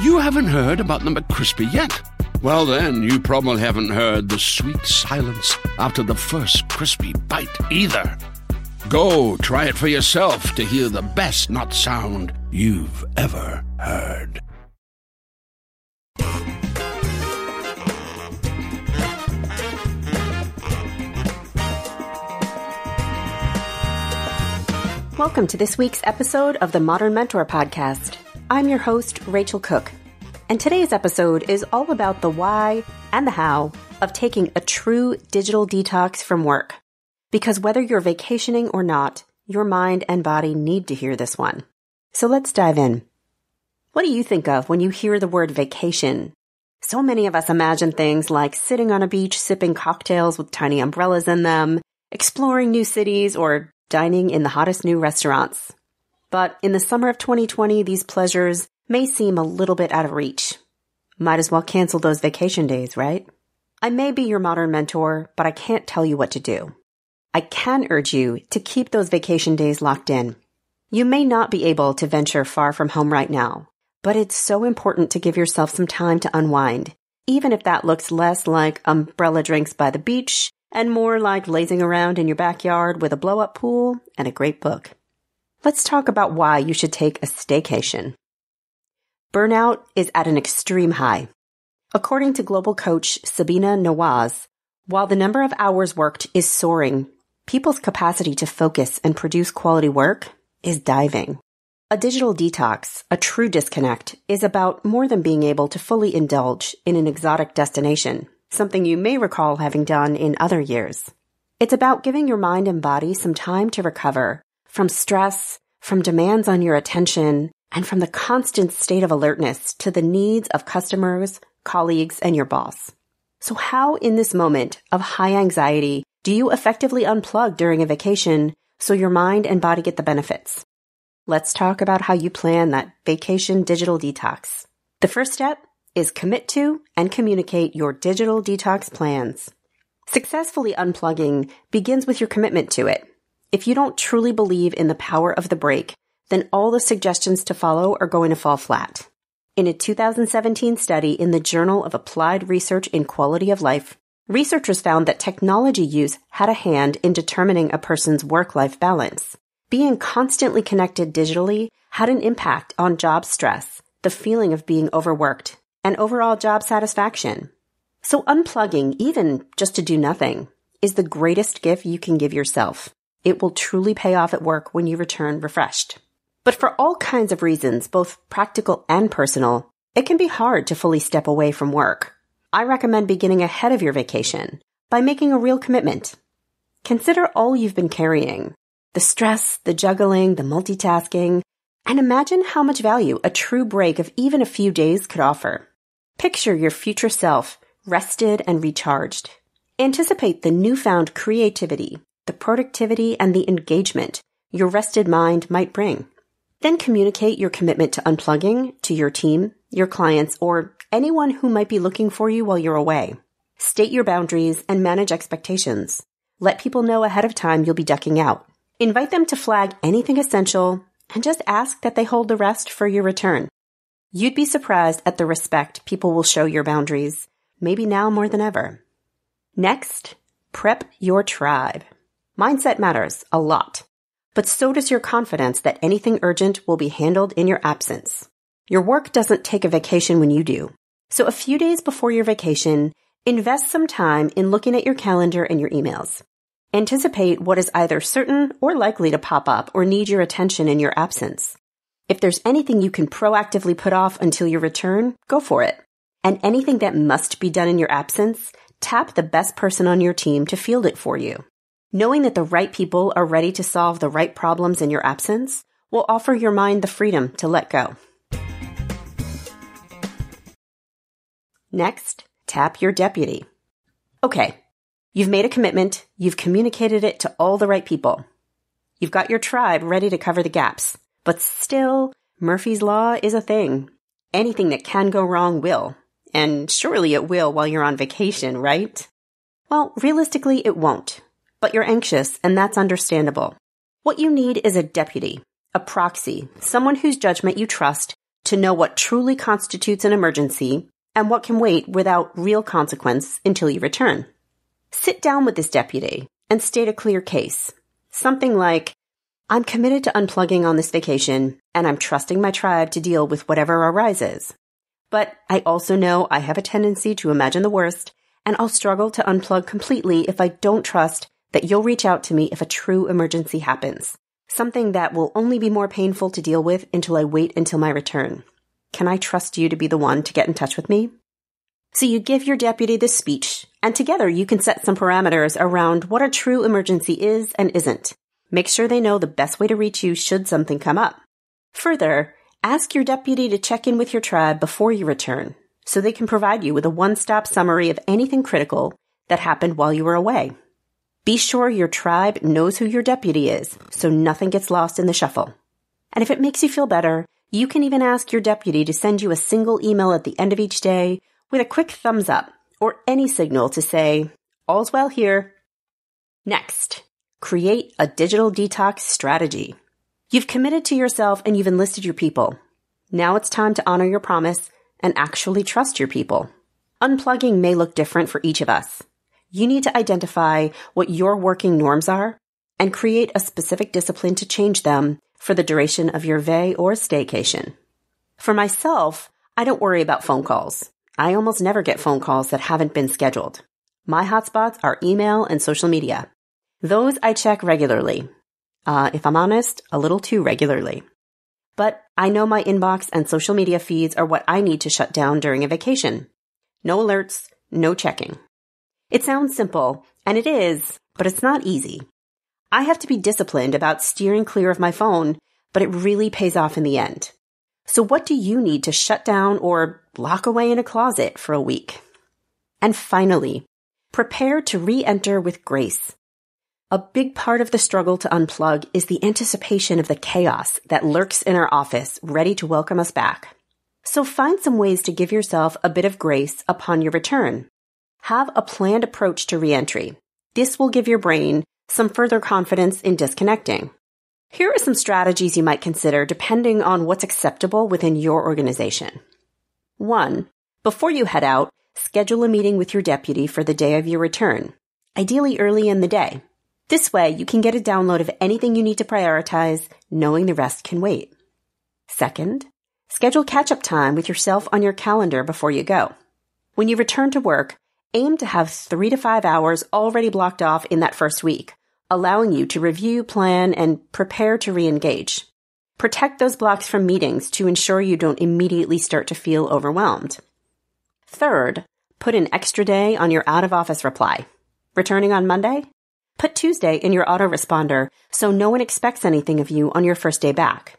You haven't heard about the McCrispy yet? Well, then, you probably haven't heard the sweet silence after the first crispy bite either. Go try it for yourself to hear the best nut sound you've ever heard. Welcome to this week's episode of the Modern Mentor Podcast. I'm your host, Rachel Cooke, and today's episode is all about the why and the how of taking a true digital detox from work. Because whether you're vacationing or not, your mind and body need to hear this one. So let's dive in. What do you think of when you hear the word vacation? So many of us imagine things like sitting on a beach sipping cocktails with tiny umbrellas in them, exploring new cities, or dining in the hottest new restaurants. But in the summer of 2020, these pleasures may seem a little bit out of reach. Might as well cancel those vacation days, right? I may be your modern mentor, but I can't tell you what to do. I can urge you to keep those vacation days locked in. You may not be able to venture far from home right now, but it's so important to give yourself some time to unwind, even if that looks less like umbrella drinks by the beach and more like lazing around in your backyard with a blow up pool and a great book. Let's talk about why you should take a staycation. Burnout is at an extreme high. According to global coach Sabina Nawaz, while the number of hours worked is soaring, people's capacity to focus and produce quality work is diving. A digital detox, a true disconnect, is about more than being able to fully indulge in an exotic destination something you may recall having done in other years. It's about giving your mind and body some time to recover from stress, from demands on your attention, and from the constant state of alertness to the needs of customers, colleagues, and your boss. So how in this moment of high anxiety do you effectively unplug during a vacation so your mind and body get the benefits? Let's talk about how you plan that vacation digital detox. The first step is commit to and communicate your digital detox plans. Successfully unplugging begins with your commitment to it. If you don't truly believe in the power of the break, then all the suggestions to follow are going to fall flat. In a 2017 study in the Journal of Applied Research in Quality of Life, researchers found that technology use had a hand in determining a person's work-life balance. Being constantly connected digitally had an impact on job stress, the feeling of being overworked, and overall job satisfaction. So unplugging, even just to do nothing, is the greatest gift you can give yourself. It will truly pay off at work when you return refreshed. But for all kinds of reasons, both practical and personal, it can be hard to fully step away from work. I recommend beginning ahead of your vacation by making a real commitment. Consider all you've been carrying. The stress, the juggling, the multitasking, and imagine how much value a true break of even a few days could offer. Picture your future self rested and recharged. Anticipate the newfound creativity, the productivity, and the engagement your rested mind might bring. Then communicate your commitment to unplugging to your team, your clients, or anyone who might be looking for you while you're away. State your boundaries and manage expectations. Let people know ahead of time you'll be ducking out. Invite them to flag anything essential and just ask that they hold the rest for your return. You'd be surprised at the respect people will show your boundaries, maybe now more than ever. Next, prep your tribe. Mindset matters a lot, but so does your confidence that anything urgent will be handled in your absence. Your work doesn't take a vacation when you do. So a few days before your vacation, invest some time in looking at your calendar and your emails. Anticipate what is either certain or likely to pop up or need your attention in your absence. If there's anything you can proactively put off until your return, go for it. And anything that must be done in your absence, tap the best person on your team to field it for you. Knowing that the right people are ready to solve the right problems in your absence will offer your mind the freedom to let go. Next, tap your deputy. Okay, you've made a commitment, you've communicated it to all the right people. You've got your tribe ready to cover the gaps. But still, Murphy's Law is a thing. Anything that can go wrong will. And surely it will while you're on vacation, right? Well, realistically, it won't. But you're anxious, and that's understandable. What you need is a deputy, a proxy, someone whose judgment you trust to know what truly constitutes an emergency and what can wait without real consequence until you return. Sit down with this deputy and state a clear case. Something like, I'm committed to unplugging on this vacation and I'm trusting my tribe to deal with whatever arises. But I also know I have a tendency to imagine the worst and I'll struggle to unplug completely if I don't trust that you'll reach out to me if a true emergency happens. Something that will only be more painful to deal with until I wait until my return. Can I trust you to be the one to get in touch with me? So you give your deputy this speech, and together you can set some parameters around what a true emergency is and isn't. Make sure they know the best way to reach you should something come up. Further, ask your deputy to check in with your tribe before you return, so they can provide you with a one-stop summary of anything critical that happened while you were away. Be sure your tribe knows who your deputy is, so nothing gets lost in the shuffle. And if it makes you feel better, you can even ask your deputy to send you a single email at the end of each day with a quick thumbs up or any signal to say, all's well here. Next, create a digital detox strategy. You've committed to yourself and you've enlisted your people. Now it's time to honor your promise and actually trust your people. Unplugging may look different for each of us. You need to identify what your working norms are and create a specific discipline to change them for the duration of your vay or staycation. For myself, I don't worry about phone calls. I almost never get phone calls that haven't been scheduled. My hotspots are email and social media. Those I check regularly. Uh, if I'm honest, a little too regularly. But I know my inbox and social media feeds are what I need to shut down during a vacation. No alerts, no checking. It sounds simple, and it is, but it's not easy. I have to be disciplined about steering clear of my phone, but it really pays off in the end. So what do you need to shut down or lock away in a closet for a week? And finally, prepare to re-enter with grace. A big part of the struggle to unplug is the anticipation of the chaos that lurks in our office, ready to welcome us back. So find some ways to give yourself a bit of grace upon your return. Have a planned approach to reentry. This will give your brain some further confidence in disconnecting. Here are some strategies you might consider depending on what's acceptable within your organization. One, before you head out, schedule a meeting with your deputy for the day of your return, ideally early in the day. This way, you can get a download of anything you need to prioritize, knowing the rest can wait. Second, schedule catch up time with yourself on your calendar before you go. When you return to work, aim to have three to five hours already blocked off in that first week allowing you to review, plan, and prepare to re-engage. Protect those blocks from meetings to ensure you don't immediately start to feel overwhelmed. Third, put an extra day on your out of office reply. Returning on Monday? Put Tuesday in your autoresponder so no one expects anything of you on your first day back.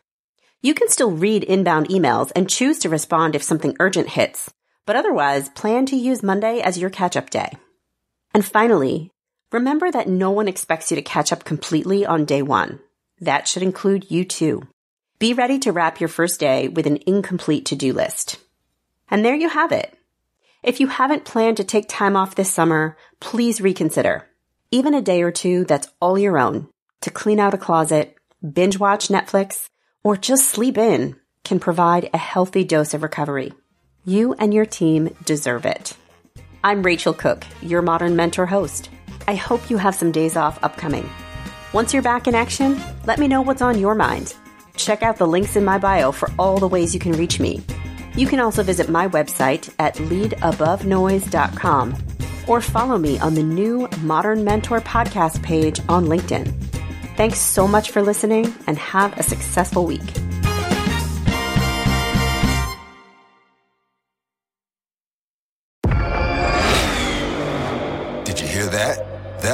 You can still read inbound emails and choose to respond if something urgent hits, but otherwise plan to use Monday as your catch up day. And finally, Remember that no one expects you to catch up completely on day one. That should include you too. Be ready to wrap your first day with an incomplete to-do list. And there you have it. If you haven't planned to take time off this summer, please reconsider. Even a day or two that's all your own to clean out a closet, binge watch Netflix, or just sleep in can provide a healthy dose of recovery. You and your team deserve it. I'm Rachel Cooke, your modern mentor host. I hope you have some days off upcoming. Once you're back in action, let me know what's on your mind. Check out the links in my bio for all the ways you can reach me. You can also visit my website at leadabovenoise.com or follow me on the new Modern Mentor podcast page on LinkedIn. Thanks so much for listening and have a successful week.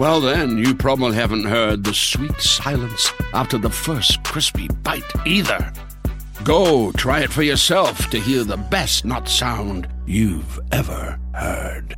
Well, then, you probably haven't heard the sweet silence after the first crispy bite either. Go try it for yourself to hear the best not sound you've ever heard.